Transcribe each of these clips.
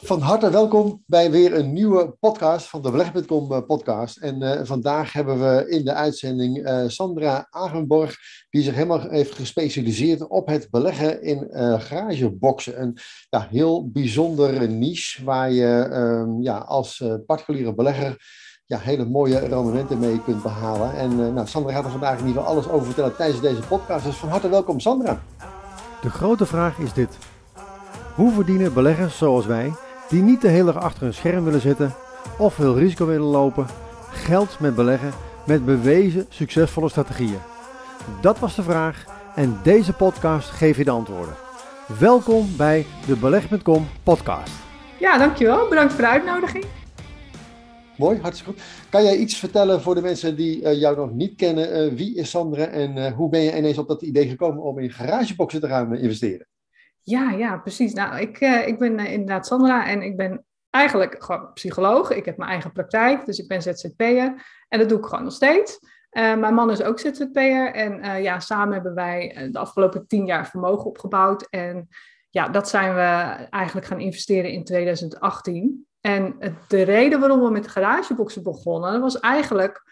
Van harte welkom bij weer een nieuwe podcast van de Beleg.com eh, podcast. En uh, vandaag hebben we in de uitzending uh, Sandra Agenborg, die zich helemaal heeft gespecialiseerd op het beleggen in uh, garageboxen. Een ja, heel bijzondere niche waar je um, ja, als particuliere belegger ja, hele mooie rendementen mee kunt behalen. En nou, Sandra gaat er vandaag in ieder geval alles over vertellen tijdens deze podcast. Dus van harte welkom Sandra. De grote vraag is dit. Hoe verdienen beleggers zoals wij die niet de hele dag achter een scherm willen zitten of veel risico willen lopen, geld met beleggen met bewezen succesvolle strategieën? Dat was de vraag en deze podcast geeft je de antwoorden. Welkom bij de Beleg.com podcast. Ja, dankjewel. Bedankt voor de uitnodiging. Mooi, hartstikke goed. Kan jij iets vertellen voor de mensen die uh, jou nog niet kennen? Uh, wie is Sandra en uh, hoe ben je ineens op dat idee gekomen om in garageboxen te gaan investeren? Ja, ja, precies. Nou, ik, uh, ik ben uh, inderdaad Sandra en ik ben eigenlijk gewoon psycholoog. Ik heb mijn eigen praktijk, dus ik ben ZZP'er. En dat doe ik gewoon nog steeds. Uh, mijn man is ook ZZP'er. En ja, samen hebben wij de afgelopen tien jaar vermogen opgebouwd. En ja, dat zijn we eigenlijk gaan investeren in 2018. En de reden waarom we met garageboxen begonnen, was eigenlijk...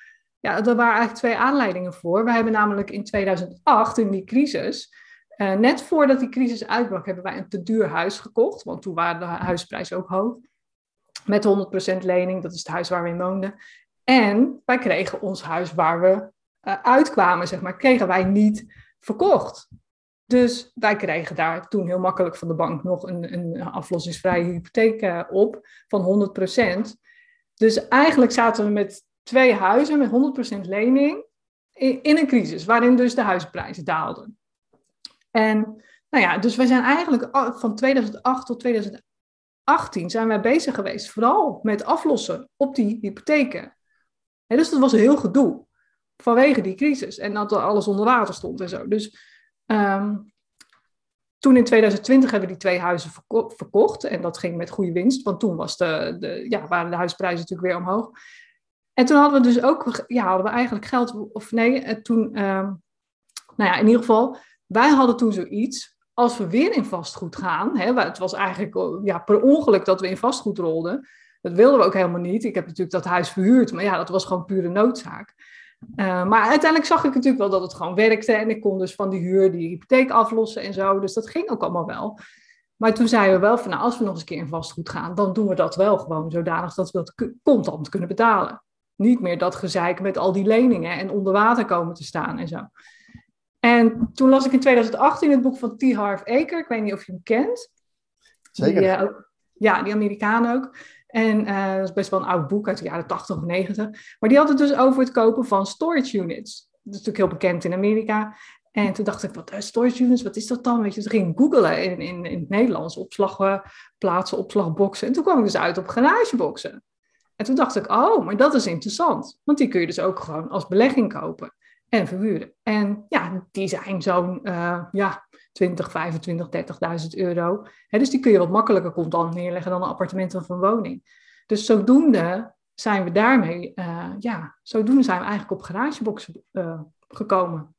Ja, er waren eigenlijk twee aanleidingen voor. We hebben namelijk in 2008, in die crisis uh, net voordat die crisis uitbrak, hebben wij een te duur huis gekocht, want toen waren de huisprijzen ook hoog. Met 100% lening, dat is het huis waar we in woonden. En wij kregen ons huis waar we uh, uitkwamen, zeg maar, kregen wij niet verkocht. Dus wij kregen daar toen heel makkelijk van de bank nog een, een aflossingsvrije hypotheek uh, op van 100%. Dus eigenlijk zaten we met twee huizen met 100% lening in, in een crisis, waarin dus de huisprijzen daalden. En nou ja, dus wij zijn eigenlijk van 2008 tot 2018 zijn wij bezig geweest, vooral met aflossen op die hypotheken. En dus dat was heel gedoe vanwege die crisis en dat alles onder water stond en zo. Dus um, toen in 2020 hebben we die twee huizen verko verkocht en dat ging met goede winst, want toen was de, de, ja, waren de huisprijzen natuurlijk weer omhoog. En toen hadden we dus ook, ja, hadden we eigenlijk geld, of nee, toen, um, nou ja, in ieder geval, wij hadden toen zoiets, als we weer in vastgoed gaan, hè, het was eigenlijk ja, per ongeluk dat we in vastgoed rolden. Dat wilden we ook helemaal niet. Ik heb natuurlijk dat huis verhuurd, maar ja, dat was gewoon pure noodzaak. Uh, maar uiteindelijk zag ik natuurlijk wel dat het gewoon werkte en ik kon dus van die huur die hypotheek aflossen en zo. Dus dat ging ook allemaal wel. Maar toen zeiden we wel van, nou, als we nog eens een keer in vastgoed gaan, dan doen we dat wel gewoon zodanig dat we dat contant kunnen betalen. Niet meer dat gezeik met al die leningen en onder water komen te staan en zo. En toen las ik in 2018 het boek van T. Harv Eker. Ik weet niet of je hem kent. Zeker. Die, uh, ja, die Amerikaan ook. En uh, dat is best wel een oud boek uit de jaren 80 of 90. Maar die had het dus over het kopen van storage units. Dat is natuurlijk heel bekend in Amerika. En toen dacht ik, wat uh, storage units, wat is dat dan? Weet je, toen ging ik googlen in, in, in het Nederlands, opslagplaatsen, opslagboxen. En toen kwam ik dus uit op garageboxen. En toen dacht ik, oh, maar dat is interessant. Want die kun je dus ook gewoon als belegging kopen en verhuren. En ja, die zijn zo'n uh, ja, 20, 25, 30.000 euro. dus die kun je wat makkelijker contant neerleggen dan een appartement of een woning. Dus zodoende zijn we daarmee, uh, ja, zodoende zijn we eigenlijk op garageboxen uh, gekomen.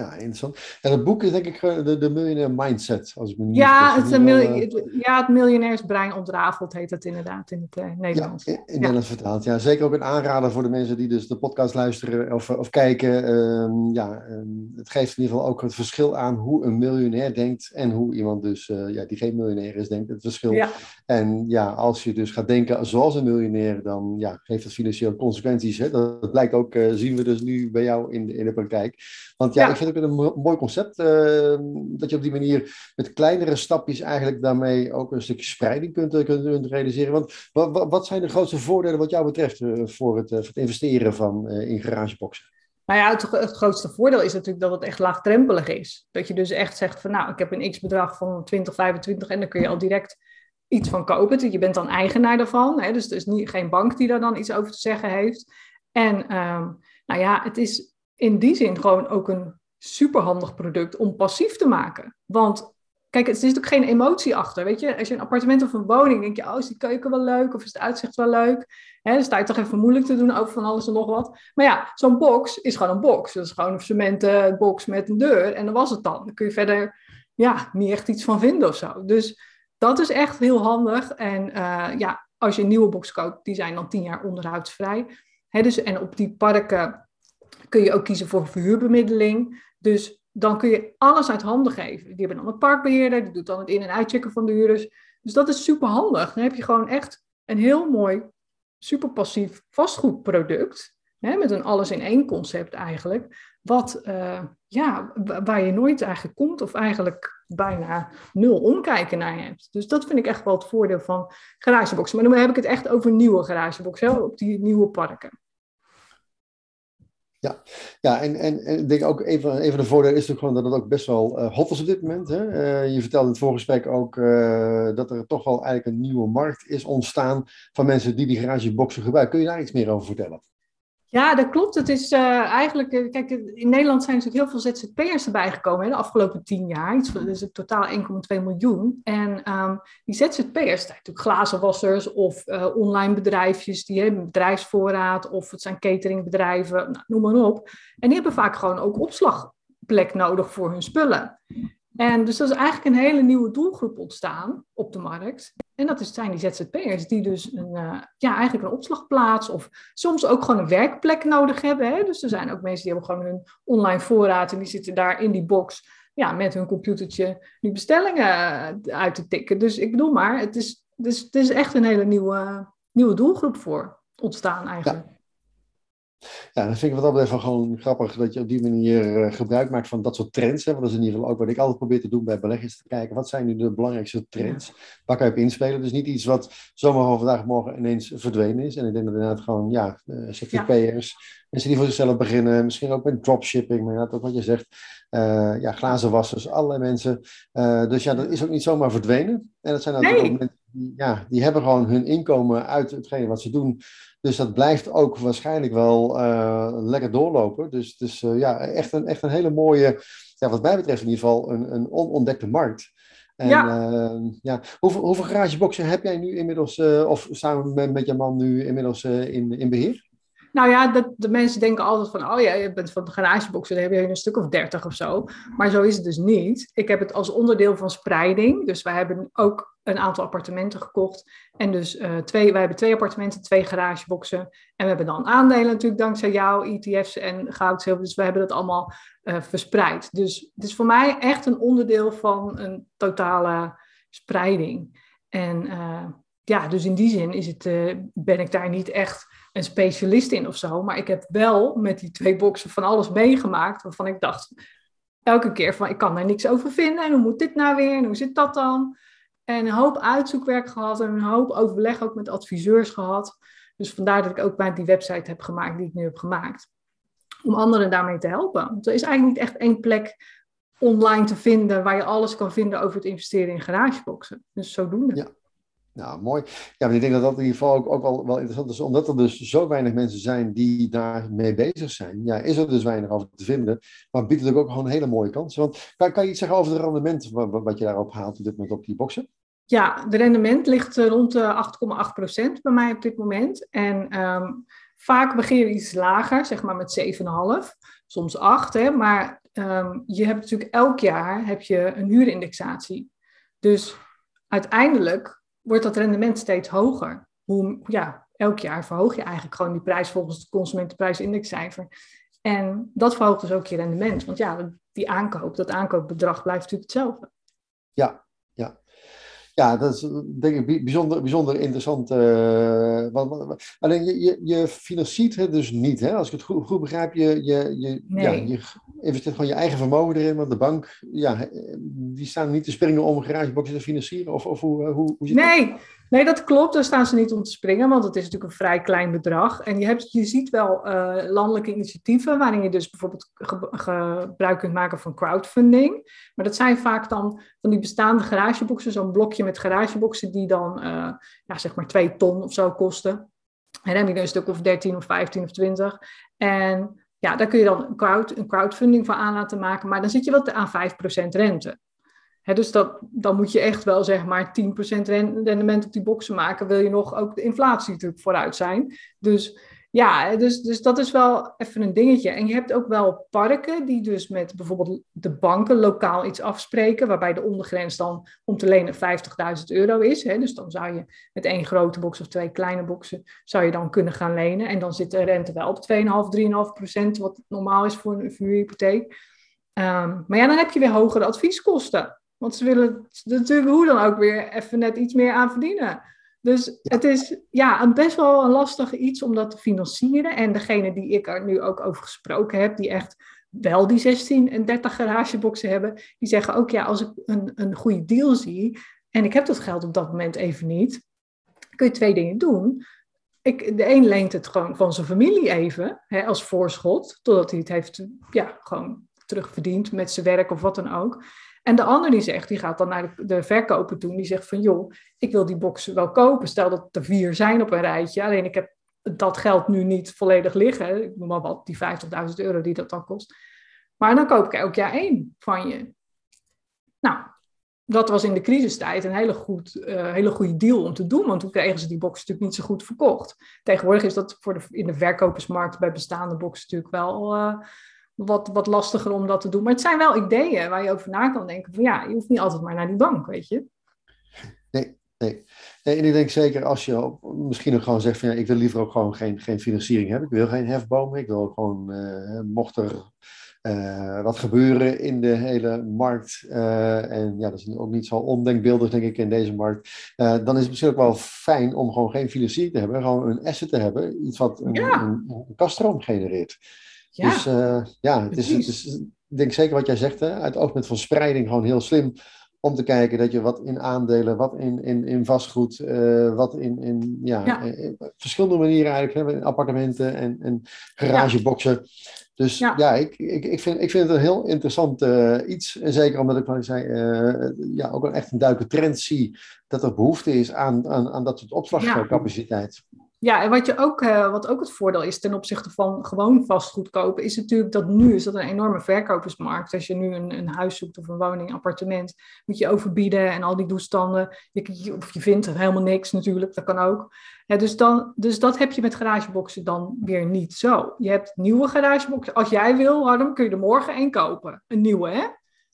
Ja, interessant. En het boek is denk ik de, de Millionaire Mindset, als ik me niet ja, het, uh, ja, het miljonairsbrein ontrafeld heet het inderdaad in het uh, Nederlands. Ja, in, in ja. Nederlands vertaald. Ja, zeker ook een aanrader voor de mensen die dus de podcast luisteren of, of kijken. Um, ja, um, het geeft in ieder geval ook het verschil aan hoe een miljonair denkt en hoe iemand dus, uh, ja, die geen miljonair is, denkt. Het verschil. Ja. En ja, als je dus gaat denken zoals een miljonair, dan ja, heeft dat financieel consequenties. Hè? Dat, dat blijkt ook, zien we dus nu bij jou in de, in de praktijk. Want ja, ik vind het een mooi concept. Uh, dat je op die manier met kleinere stapjes eigenlijk daarmee ook een stukje spreiding kunt, kunt, kunt realiseren. Want wat, wat, zijn de grootste voordelen wat jou betreft uh, voor, het, voor het investeren van, in garageboxen? Nou ja, het, het, grootste voordeel is natuurlijk dat het echt laagdrempelig is. Dat je dus echt zegt van nou, ik heb een x-bedrag van 20, 25 en dan kun je al direct iets van kopen. Je bent dan eigenaar daarvan. Hè? Dus er is niet, geen bank die daar dan iets over te zeggen heeft. En um, nou ja, het is in die zin gewoon ook een superhandig product om passief te maken. Want kijk, het is natuurlijk geen emotie achter. Weet je, als je een appartement of een woning denk je, oh, is die keuken wel leuk of is het uitzicht wel leuk? Hè, dan sta je toch even moeilijk te doen over van alles en nog wat. Maar ja, zo'n box is gewoon een box. Dat is gewoon een cementen box met een deur en dan was het dan. Dan kun je verder ja, niet echt iets van vinden of zo. Dus dat is echt heel handig. En uh, ja, als je een nieuwe box koopt, die zijn dan tien jaar onderhoudsvrij. Dus, en op die parken kun je ook kiezen voor verhuurbemiddeling. Dus dan kun je alles uit handen geven. Die hebben dan een parkbeheerder, die doet dan het in- en uitchecken van de huurders. Dus dat is super handig. Dan heb je gewoon echt een heel mooi, super passief vastgoedproduct. Hè, met een alles-in-één concept eigenlijk. Wat, uh, ja, waar je nooit eigenlijk komt of eigenlijk bijna nul omkijken naar hebt. Dus dat vind ik echt wel het voordeel van garageboxen. Maar dan heb ik het echt over nieuwe garageboxen, op die nieuwe parken. Ja, ja en, en, en ik denk ook even, even de voordeel is natuurlijk gewoon dat het ook best wel uh, hot is op dit moment. Hè? Uh, je vertelde in het vorige gesprek ook dat er toch wel eigenlijk een nieuwe markt is ontstaan van mensen die die garageboxen gebruiken. Kun je daar iets meer over vertellen? Ja, dat klopt. Het is uh, eigenlijk, uh, kijk, in Nederland zijn natuurlijk heel veel ZZP'ers erbij gekomen de afgelopen tien jaar. Dus het totaal 1,2 miljoen. En um, die ZZP'ers zijn natuurlijk glazenwassers of uh, online bedrijfjes, die hebben bedrijfsvoorraad of het zijn cateringbedrijven, nou, noem maar op. En die hebben vaak gewoon ook opslagplek nodig voor hun spullen. En dus dat is eigenlijk een hele nieuwe doelgroep ontstaan op de markt. En dat zijn die ZZP'ers die dus een, uh, ja, eigenlijk een opslagplaats of soms ook gewoon een werkplek nodig hebben. Hè? Dus er zijn ook mensen die hebben gewoon hun online voorraad en die zitten daar in die box ja, met hun computertje die bestellingen uit te tikken. Dus ik bedoel maar, het is, dus, het is echt een hele nieuwe, nieuwe doelgroep voor ontstaan eigenlijk. Ja, dan vind ik wat dat betreft gewoon grappig dat je op die manier uh, gebruik maakt van dat soort trends. Hè? Want dat is in ieder geval ook wat ik altijd probeer te doen bij beleggers. Te kijken, wat zijn nu de belangrijkste trends? Waar kan je op inspelen? Dus niet iets wat zomaar van vandaag morgen ineens verdwenen is. En ik denk dat inderdaad gewoon, ja, ZZP'ers, ja. mensen die voor zichzelf beginnen. Misschien ook met dropshipping, maar ja, ook wat je zegt. Uh, ja, glazenwassers, allerlei mensen. dus ja, dat is ook niet zomaar verdwenen. En dat zijn natuurlijk nee. ook mensen die, ja, die hebben gewoon hun inkomen uit hetgene wat ze doen. Dus dat blijft ook waarschijnlijk wel uh, lekker doorlopen. Dus, dus ja, echt een, echt een hele mooie, ja, wat mij betreft in ieder geval, een, een onontdekte markt. En, ja. Uh, ja. Hoeveel, hoeveel garageboxen heb jij nu inmiddels, of samen met, met je man nu inmiddels in, in beheer? Nou ja, dat, de mensen denken altijd van, oh ja, je bent van garageboxen, dan heb je een stuk of dertig of zo. Maar zo is het dus niet. Ik heb het als onderdeel van spreiding. Dus wij hebben ook een aantal appartementen gekocht. En dus uh, twee, wij hebben twee appartementen, twee garageboxen. En we hebben dan aandelen natuurlijk dankzij jou, ETF's en goud, zilver. Dus we hebben dat allemaal uh, verspreid. Dus het is voor mij echt een onderdeel van een totale spreiding. En uh, ja, dus in die zin is het, ben ik daar niet echt een specialist in of zo. Maar ik heb wel met die twee boxen van alles meegemaakt waarvan ik dacht elke keer van ik kan daar niks over vinden. En hoe moet dit nou weer? En hoe zit dat dan? En een hoop uitzoekwerk gehad en een hoop overleg ook met adviseurs gehad. Dus vandaar dat ik ook bij die website heb gemaakt die ik nu heb gemaakt. Om anderen daarmee te helpen. Want er is eigenlijk niet echt één plek online te vinden waar je alles kan vinden over het investeren in garageboxen. Dus zodoende. Ja. Nou, mooi. Ja, maar ik denk dat dat in ieder geval ook, ook wel, wel interessant is, omdat er dus zo weinig mensen zijn die daarmee bezig zijn. Ja, is er dus weinig over te vinden, maar biedt het ook gewoon een hele mooie kans. Want kan, kan je iets zeggen over het rendement wat, je daarop haalt op dit moment op die boxen? Ja, de rendement ligt rond de 8,8% bij mij op dit moment. En um, vaak begin je iets lager, zeg maar met 7,5, soms 8. Hè, maar um, je hebt natuurlijk elk jaar heb je een huurindexatie. Dus uiteindelijk wordt dat rendement steeds hoger. Hoe, ja, elk jaar verhoog je eigenlijk gewoon die prijs volgens het consumentenprijsindexcijfer. En dat verhoogt dus ook je rendement. Want ja, die aankoop, dat aankoopbedrag blijft natuurlijk hetzelfde. Ja. Ja, dat is denk ik bijzonder, bijzonder interessant. Uh, want, alleen je, je, je financiert het dus niet, hè? als ik het goed, goed begrijp. Je, je, je, nee. ja, je investeert gewoon je eigen vermogen erin, want de bank, ja, die staan niet te springen om een garageboxje te financieren. Of, of hoe, hoe, hoe zit nee. Dat? Nee, dat klopt. Daar staan ze niet om te springen, want het is natuurlijk een vrij klein bedrag. En je, hebt, je ziet wel uh, landelijke initiatieven waarin je dus bijvoorbeeld ge gebruik kunt maken van crowdfunding. Maar dat zijn vaak dan van die bestaande garageboxen, zo'n blokje met garageboxen die dan uh, ja, zeg maar twee ton of zo kosten. En dan heb je een stuk of 13 of 15 of 20. En ja, daar kun je dan een, crowd, een crowdfunding voor aan laten maken, maar dan zit je wel aan 5% rente. Dus dan moet je echt wel zeg maar 10% rendement op die boxen maken. Wil je nog ook de inflatie natuurlijk vooruit zijn. Dus Ja, dus, dus dat is wel even een dingetje. En je hebt ook wel parken die dus met bijvoorbeeld de banken lokaal iets afspreken, waarbij de ondergrens dan om te lenen 50.000 euro is. Dus dan zou je met één grote box of twee kleine boxen zou je dan kunnen gaan lenen. En dan zit de rente wel op 2,5, 3,5 procent, wat normaal is voor een vuurhypotheek. Um, maar ja, dan heb je weer hogere advieskosten. Want ze willen natuurlijk hoe dan ook weer even net iets meer aan verdienen. Dus het is ja, een best wel een lastig iets om dat te financieren. En degene die ik er nu ook over gesproken heb, die echt wel die 16 en 30 garageboxen hebben, die zeggen ook ja, als ik een, een goede deal zie en ik heb dat geld op dat moment even niet, kun je twee dingen doen. Ik, de een leent het gewoon van zijn familie even, hè, als voorschot, totdat hij het heeft ja, gewoon terugverdiend met zijn werk of wat dan ook. En de ander die zegt, die gaat dan naar de, de verkoper toe, die zegt van joh, ik wil die boxen wel kopen. Stel dat er vier zijn op een rijtje, alleen ik heb dat geld nu niet volledig liggen. Ik noem maar wat, die 50.000 euro die dat dan kost. Maar dan koop ik elk jaar één van je. Nou, dat was in de crisistijd een hele, goed, uh, hele goede deal om te doen, want toen kregen ze die boxen natuurlijk niet zo goed verkocht. Tegenwoordig is dat voor de, in de verkopersmarkt bij bestaande boxen natuurlijk wel... Uh, wat, wat lastiger om dat te doen. Maar het zijn wel ideeën waar je over na kan denken. Van ja, je hoeft niet altijd maar naar die bank, weet je. Nee, nee. nee en ik denk zeker als je misschien ook gewoon zegt van ja, ik wil liever ook gewoon geen, geen financiering hebben. Ik wil geen hefbomen. Ik wil gewoon, uh, mocht er uh, wat gebeuren in de hele markt. Uh, en ja, dat is ook niet zo ondenkbeeldig, denk ik, in deze markt. dan is het misschien ook wel fijn om gewoon geen financiering te hebben. Gewoon een asset te hebben. Iets wat een, ja. een, een kaststroom genereert. Ja, dus uh, ja, het is, het is, ik denk zeker wat jij zegt, hè, uit oogpunt van spreiding gewoon heel slim om te kijken dat je wat in aandelen, wat in, in, in vastgoed, uh, wat in, in ja, ja. In verschillende manieren eigenlijk, hè, appartementen en, en garageboxen. Ja. Dus ja, ja ik, ik, ik, vind, ik vind het een heel interessant uh, iets. En zeker omdat ik, wat ik zei, uh, ja, ook een echt een duidelijke trend zie dat er behoefte is aan, aan, aan dat soort opslagcapaciteit. Ja, en wat, je ook, uh, wat ook het voordeel is ten opzichte van gewoon vastgoed kopen, is natuurlijk dat nu is dat een enorme verkopersmarkt. Als je nu een, een huis zoekt of een woning, appartement, moet je overbieden en al die toestanden. Je, of je vindt er helemaal niks natuurlijk, dat kan ook. Ja, dus, dan, dus dat heb je met garageboxen dan weer niet zo. Je hebt nieuwe garageboxen. Als jij wil, Harm, kun je er morgen één kopen. Een nieuwe, hè?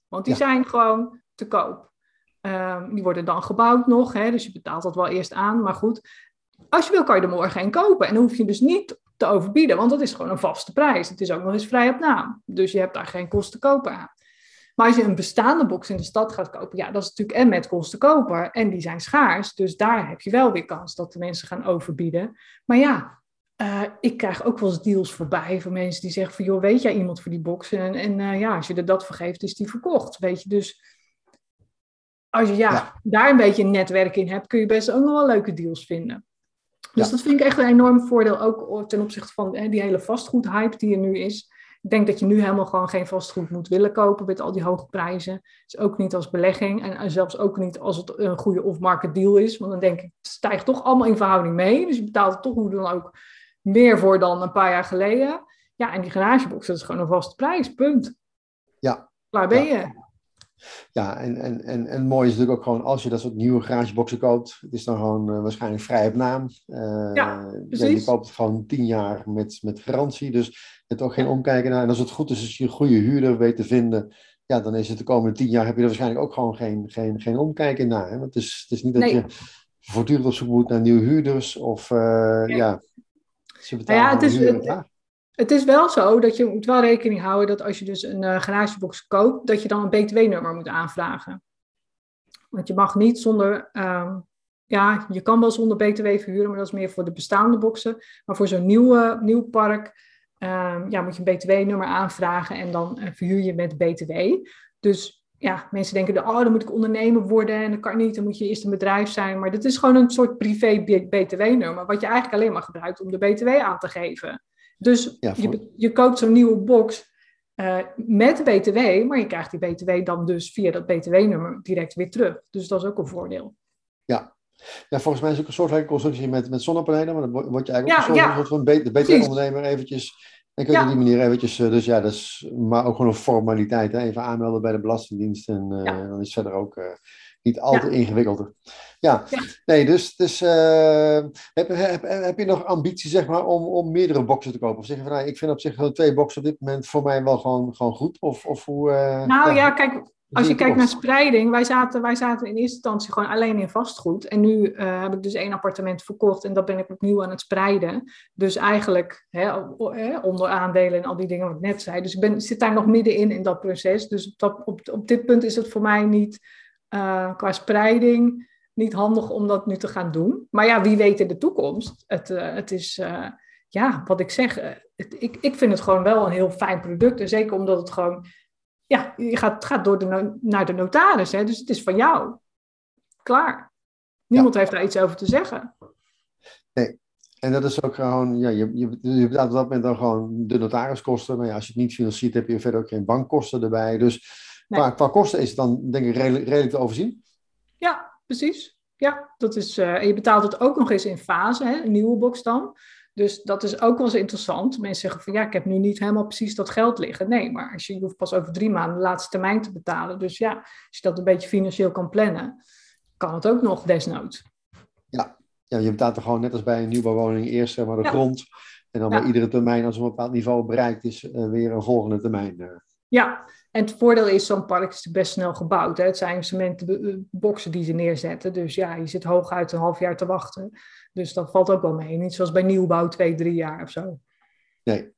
Want die ja. zijn gewoon te koop. Um, die worden dan gebouwd nog, hè? dus je betaalt dat wel eerst aan. Maar goed, als je wil, kan je er morgen een kopen. En dan hoef je dus niet te overbieden, want dat is gewoon een vaste prijs. Het is ook nog eens vrij op naam. Dus je hebt daar geen kosten kopen aan. Maar als je een bestaande box in de stad gaat kopen, ja, dat is natuurlijk en met kosten koper. En die zijn schaars. Dus daar heb je wel weer kans dat de mensen gaan overbieden. Maar ja, uh, ik krijg ook wel eens deals voorbij van mensen die zeggen van, joh, weet jij iemand voor die box? En, en uh, ja, als je er dat vergeeft, is die verkocht. Weet je, dus als je ja, ja, daar een beetje een netwerk in hebt, kun je best ook nog wel leuke deals vinden. Dus dat vind ik echt een enorm voordeel, ook ten opzichte van hè, die hele vastgoedhype die er nu is. Ik denk dat je nu helemaal gewoon geen vastgoed moet willen kopen met al die hoge prijzen. Dus ook niet als belegging en zelfs ook niet als het een goede off-market deal is. Want dan denk ik, het stijgt toch allemaal in verhouding mee. Dus je betaalt er toch hoe dan ook meer voor dan een paar jaar geleden. Ja, en die garagebox, dat is gewoon een vaste prijs, punt. Ja. Waar ben je? Ja, en, en, en, en mooi is natuurlijk ook gewoon als je dat soort nieuwe garageboxen koopt, het is dan gewoon uh, waarschijnlijk vrij op naam. Uh, ja, precies. Je koopt het gewoon tien jaar met, met garantie, dus je hebt ook geen omkijken naar. En als het goed is, als je een goede huurder weet te vinden, ja, dan is het de komende tien jaar heb je er waarschijnlijk ook gewoon geen, geen, geen omkijken naar. Hè? Want het is, het is niet dat Nee. je voortdurend op zoek moet naar nieuwe huurders of uh, Ja. ja, ze betalen Nou ja, het is- het- Het is wel zo dat je moet wel rekening houden dat als je dus een eh, garagebox koopt, dat je dan een BTW-nummer moet aanvragen. Want je mag niet zonder, ehm, ja, je kan wel zonder BTW verhuren, maar dat is meer voor de bestaande boxen. Maar voor zo'n nieuwe, nieuw park, ehm, ja, moet je een BTW-nummer aanvragen en dan eh, verhuur je met BTW. Dus ja, mensen denken, oh, dan moet ik ondernemer worden en dat kan niet, dan moet je eerst een bedrijf zijn. Maar dit is gewoon een soort privé BTW-nummer, wat je eigenlijk alleen maar gebruikt om de BTW aan te geven. Dus Ja, voor- je, je koopt zo'n nieuwe box eh, met BTW, maar je krijgt die BTW dan dus via dat BTW-nummer direct weer terug. Dus dat is ook een voordeel. ja. ja, volgens mij is het ook een soortgelijke constructie met, met zonnepanelen, maar dan word je eigenlijk Ja, ook een soort, ja. een soort van de BTW-ondernemer eventjes. En kun je Ja. op die manier eventjes, eh, dus ja, dat is maar ook gewoon een formaliteit. Hè? Even aanmelden bij de Belastingdienst en eh, dan is verder ook, niet al te ingewikkelder. Ja. nee, dus, dus heb, heb, heb, je nog ambitie zeg maar, om, om meerdere boxen te kopen? Of zeg je van, nou, ik vind op zich twee boxen op dit moment voor mij wel gewoon, gewoon goed? Of, of hoe, nou ja, kijk, als je kijkt naar spreiding, wij zaten, wij zaten in eerste instantie gewoon alleen in vastgoed. En nu uh, heb ik dus één appartement verkocht en dat ben ik opnieuw aan het spreiden. Dus eigenlijk hè, onder aandelen en al die dingen wat ik net zei. Dus ik ben, zit daar nog middenin in dat proces. Dus op, dat, op, op dit punt is het voor mij niet uh, qua spreiding niet handig om dat nu te gaan doen. Maar ja, wie weet in de toekomst. Het, uh, het is, ja, wat ik zeg, het, ik, ik vind het gewoon wel een heel fijn product. En zeker omdat het gewoon ja, je gaat, gaat door de naar de notaris, hè, dus het is van jou. Klaar. Niemand heeft daar iets over te zeggen. Nee, en dat is ook gewoon, ja, je, je, je betaalt op dat moment dan gewoon de notariskosten. Maar ja, als je het niet financiert, heb je verder ook geen bankkosten erbij. Dus qua, qua, kosten is het dan denk ik redelijk, redelijk te overzien. Ja, precies. Ja, dat is, uh, en je betaalt het ook nog eens in fase, hè, een nieuwe box dan. Dus dat is ook wel eens interessant. Mensen zeggen van ja, ik heb nu niet helemaal precies dat geld liggen. Nee, maar als je, je hoeft pas over drie maanden de laatste termijn te betalen. Dus ja, als je dat een beetje financieel kan plannen, kan het ook nog desnoods. Ja, ja je betaalt er gewoon net als bij een nieuwbouwwoning eerst zeg maar de grond. En dan bij iedere termijn, als een bepaald niveau bereikt is, uh, weer een volgende termijn. Uh. Ja, en het voordeel is, zo'n park is best snel gebouwd. Hè? Het zijn cementenboxen die ze neerzetten. Dus ja, je zit hooguit een half jaar te wachten. Dus dat valt ook wel mee. Niet zoals bij nieuwbouw twee, drie jaar of zo. Nee.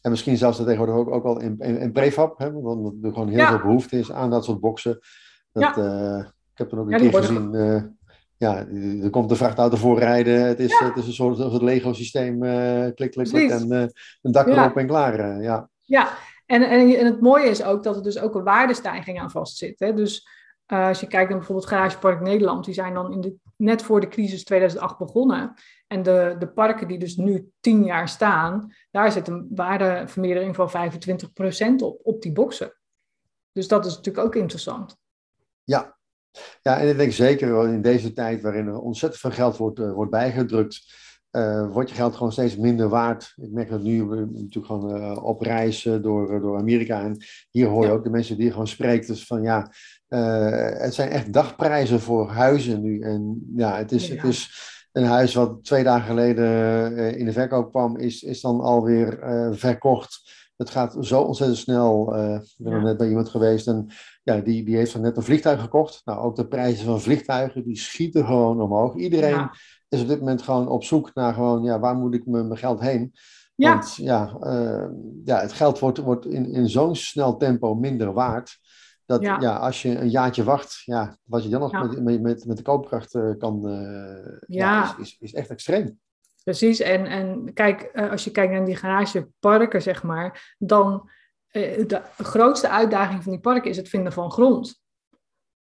En misschien zelfs dat tegenwoordig ook, ook al in, in, in prefab, hè, want er gewoon heel veel behoefte is aan dat soort boxen. Dat, ja. Uh, ik heb er ook een keer gezien. Uh, ja, er komt de vrachtauto voor rijden. Het is, het is een soort, soort Lego-systeem. Uh, klik, klik, klik. En een dak erop en klaar. ja. ja, en, en, en, het mooie is ook dat er dus ook een waardestijging aan vastzit. Hè? Dus uh, als je kijkt naar bijvoorbeeld Garagepark Nederland, die zijn dan in de, net voor de crisis 2008 begonnen. En de, de parken die dus nu tien jaar staan, daar zit een waardevermeerdering van 25% op, op die boxen. Dus dat is natuurlijk ook interessant. Ja. ja, en ik denk zeker in deze tijd waarin er ontzettend veel geld wordt, uh, wordt bijgedrukt, uh, wordt je geld gewoon steeds minder waard. Ik merk dat nu natuurlijk gewoon uh, op reis door, door Amerika. En hier hoor je ook de mensen die je gewoon spreekt. Dus van ja, uh, het zijn echt dagprijzen voor huizen nu. En ja, het is, Het is een huis wat twee dagen geleden in de verkoop kwam, is, is dan alweer verkocht. Het gaat zo ontzettend snel. ik ben ja. net bij iemand geweest en ja, die, die heeft dan net een vliegtuig gekocht. Nou, ook de prijzen van vliegtuigen, die schieten gewoon omhoog. Iedereen... Ja is op dit moment gewoon op zoek naar gewoon, ja, waar moet ik mijn geld heen? Ja. Want ja, uh, ja, het geld wordt, wordt in, in zo'n snel tempo minder waard. Dat ja. ja. als je een jaartje wacht, ja, wat je dan nog met, met, met, met de koopkracht uh, kan, uh, ja. is, is, is, echt extreem. Precies, en, en kijk, als je kijkt naar die garageparken, zeg maar, dan de grootste uitdaging van die parken is het vinden van grond.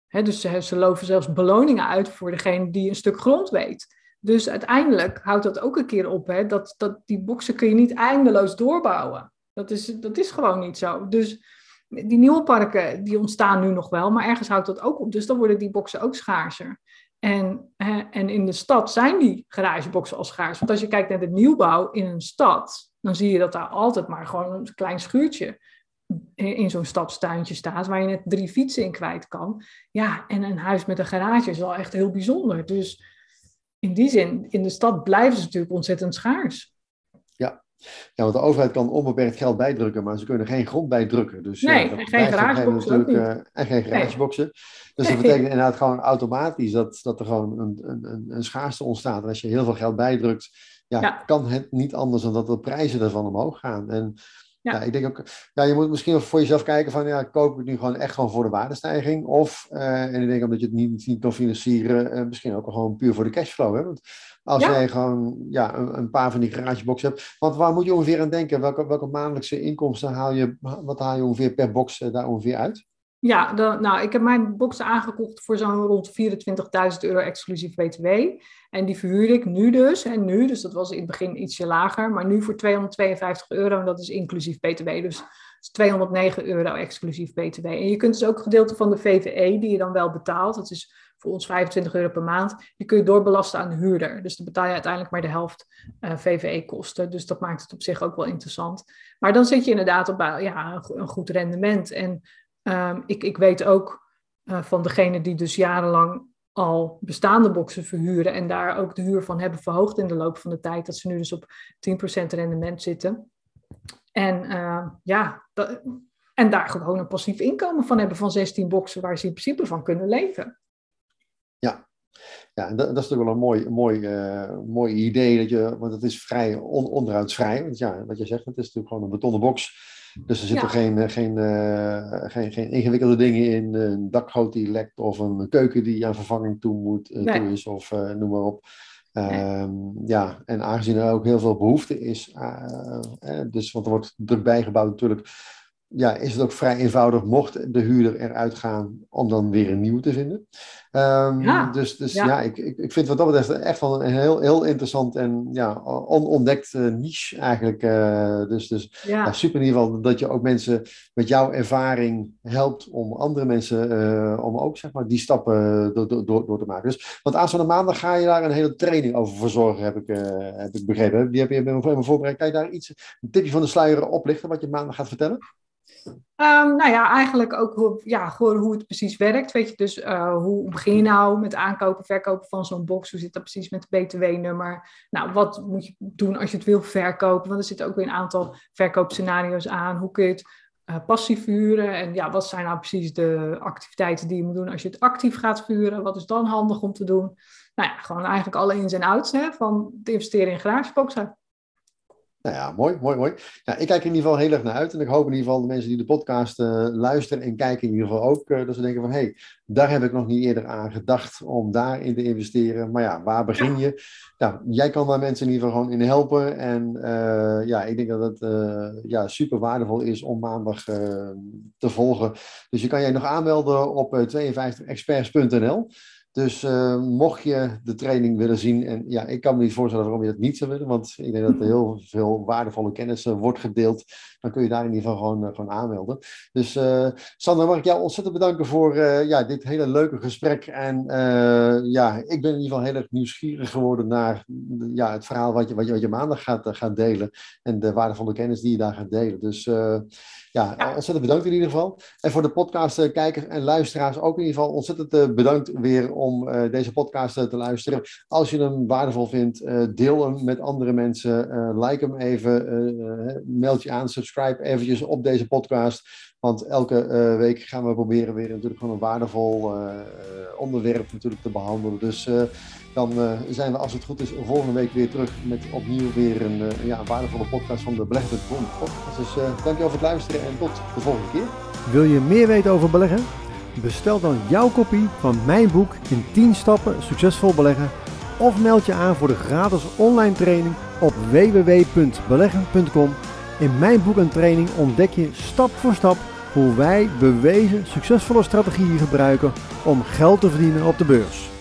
He, dus ze, ze loven zelfs beloningen uit voor degene die een stuk grond weet. Dus uiteindelijk houdt dat ook een keer op. Hè? Dat, dat, die boxen kun je niet eindeloos doorbouwen. Dat is, dat is gewoon niet zo. Dus die nieuwe parken die ontstaan nu nog wel, maar ergens houdt dat ook op. Dus dan worden die boxen ook schaarser. En, hè, en in de stad zijn die garageboxen al schaars. Want als je kijkt naar de nieuwbouw in een stad, dan zie je dat daar altijd maar gewoon een klein schuurtje in zo'n stadstuintje staat, waar je net drie fietsen in kwijt kan. Ja, en een huis met een garage is wel echt heel bijzonder. Dus in die zin, in de stad blijven ze natuurlijk ontzettend schaars. Ja. Ja, want de overheid kan onbeperkt geld bijdrukken, maar ze kunnen geen grond bijdrukken. Dus, nee, en geen garageboxen uh, En geen garageboxen. Dus dat betekent inderdaad gewoon automatisch dat, dat er gewoon een, een, een schaarste ontstaat. En als je heel veel geld bijdrukt, ja, ja, kan het niet anders dan dat de prijzen ervan omhoog gaan. En ja. ik denk ook, ja, je moet misschien voor jezelf kijken van, ja, koop ik het nu gewoon echt gewoon voor de waardestijging? Of, uh, en ik denk omdat je het niet, niet kan financieren, uh, misschien ook gewoon puur voor de cashflow. Hè? Want als ja. jij gewoon ja, een, een, paar van die garagebox hebt, want waar moet je ongeveer aan denken? Welke, welke maandelijkse inkomsten haal je, wat haal je ongeveer per box uh, daar ongeveer uit? Ja, dan, nou, ik heb mijn boxen aangekocht voor zo'n rond 24.000 euro exclusief BTW. En die verhuurde ik nu dus, en nu, dus dat was in het begin ietsje lager, maar nu voor 252 euro en dat is inclusief BTW. Dus is 209 euro exclusief BTW. En je kunt dus ook gedeelte van de VVE, die je dan wel betaalt, dat is voor ons 25 euro per maand, die kun je doorbelasten aan de huurder. Dus dan betaal je uiteindelijk maar de helft uh, eh, VVE-kosten. Dus dat maakt het op zich ook wel interessant. Maar dan zit je inderdaad op ja, een goed rendement. En Um, ik, ik weet ook van degene die dus jarenlang al bestaande boxen verhuren en daar ook de huur van hebben verhoogd in de loop van de tijd, dat ze nu dus op 10% rendement zitten. En ja, dat, en daar gewoon een passief inkomen van hebben van 16 boxen waar ze in principe van kunnen leven. Ja, ja, dat, dat, is natuurlijk wel een mooi, mooi, uh, mooi idee, dat je, want het is vrij on, onderhoudsvrij. Want ja, wat je zegt, het is natuurlijk gewoon een betonnen box. Dus er zitten geen, eh, geen, uh, geen, geen ingewikkelde dingen in, een dakgoot die lekt of een keuken die aan vervanging toe moet, uh, toe is of noem maar op. Nee. Um, ja, en aangezien er ook heel veel behoefte is, dus, want er wordt druk bijgebouwd natuurlijk, ja, is het ook vrij eenvoudig, mocht de huurder eruit gaan, om dan weer een nieuwe te vinden. Um, ja, dus dus ja, ja ik, ik, ik vind wat dat betreft echt wel een heel, heel interessant en ja, onontdekt uh, niche eigenlijk. Uh, dus dus ja. ja. super in ieder geval dat je ook mensen met jouw ervaring helpt om andere mensen, uh, om ook zeg maar die stappen door, door, door te maken. Dus, want aanstaande maandag ga je daar een hele training over verzorgen, heb ik, heb ik begrepen. Die heb je me voorbereid. Kan je daar iets, een tipje van de sluier oplichten wat je maandag gaat vertellen? Um, nou ja, eigenlijk ook hoe, ja, gewoon hoe het precies werkt. Weet je, dus uh, hoe begin je nou met aankopen, verkopen van zo'n box? Hoe zit dat precies met het BTW-nummer? Nou, wat moet je doen als je het wil verkopen? Want er zitten ook weer een aantal verkoopscenario's aan. Hoe kun je het uh, passief vuren? En ja, wat zijn nou precies de activiteiten die je moet doen als je het actief gaat vuren? Wat is dan handig om te doen? Nou ja, gewoon eigenlijk alle ins en outs hè, van het investeren in garageboxen. Nou ja, mooi, mooi, mooi. Ik kijk er in ieder geval heel erg naar uit. En ik hoop in ieder geval de mensen die de podcast uh, luisteren en kijken in ieder geval ook, uh, dat ze denken van, hé, hey, daar heb ik nog niet eerder aan gedacht om daarin te investeren. Maar ja, waar begin je? Nou, jij kan daar mensen in ieder geval gewoon in helpen. En uh, ja, ik denk dat het ja, super waardevol is om maandag te volgen. Dus je kan jij nog aanmelden op 52experts.nl. Dus uh, mocht je de training willen zien, en ja, ik kan me niet voorstellen waarom je dat niet zou willen, want ik denk dat er heel veel waardevolle kennis uh, wordt gedeeld. Dan kun je daar in ieder geval gewoon, uh, gewoon aanmelden. Dus Sandra, mag ik jou ontzettend bedanken voor ja, dit hele leuke gesprek. En ja, ik ben in ieder geval heel erg nieuwsgierig geworden naar ja, het verhaal wat je, wat je, wat je maandag gaat, gaat delen. En de waardevolle kennis die je daar gaat delen. Dus ja, ontzettend bedankt in ieder geval. En voor de podcast kijkers en luisteraars ook in ieder geval ontzettend bedankt weer om uh, deze podcast uh, te luisteren. Als je hem waardevol vindt, uh, deel hem met andere mensen. like hem even, meld je aan, subscribe eventjes op deze podcast. Want elke week gaan we proberen weer natuurlijk gewoon een waardevol onderwerp natuurlijk te behandelen. Dus dan zijn we, als het goed is, volgende week weer terug met opnieuw weer een, ja, een waardevolle podcast van de Beleggen.com podcast. Dus dankjewel voor het luisteren en tot de volgende keer. Wil je meer weten over beleggen? Bestel dan jouw kopie van mijn boek in 10 stappen succesvol beleggen of meld je aan voor de gratis online training op www.beleggen.com. In mijn boek en training ontdek je stap voor stap hoe wij bewezen succesvolle strategieën gebruiken om geld te verdienen op de beurs.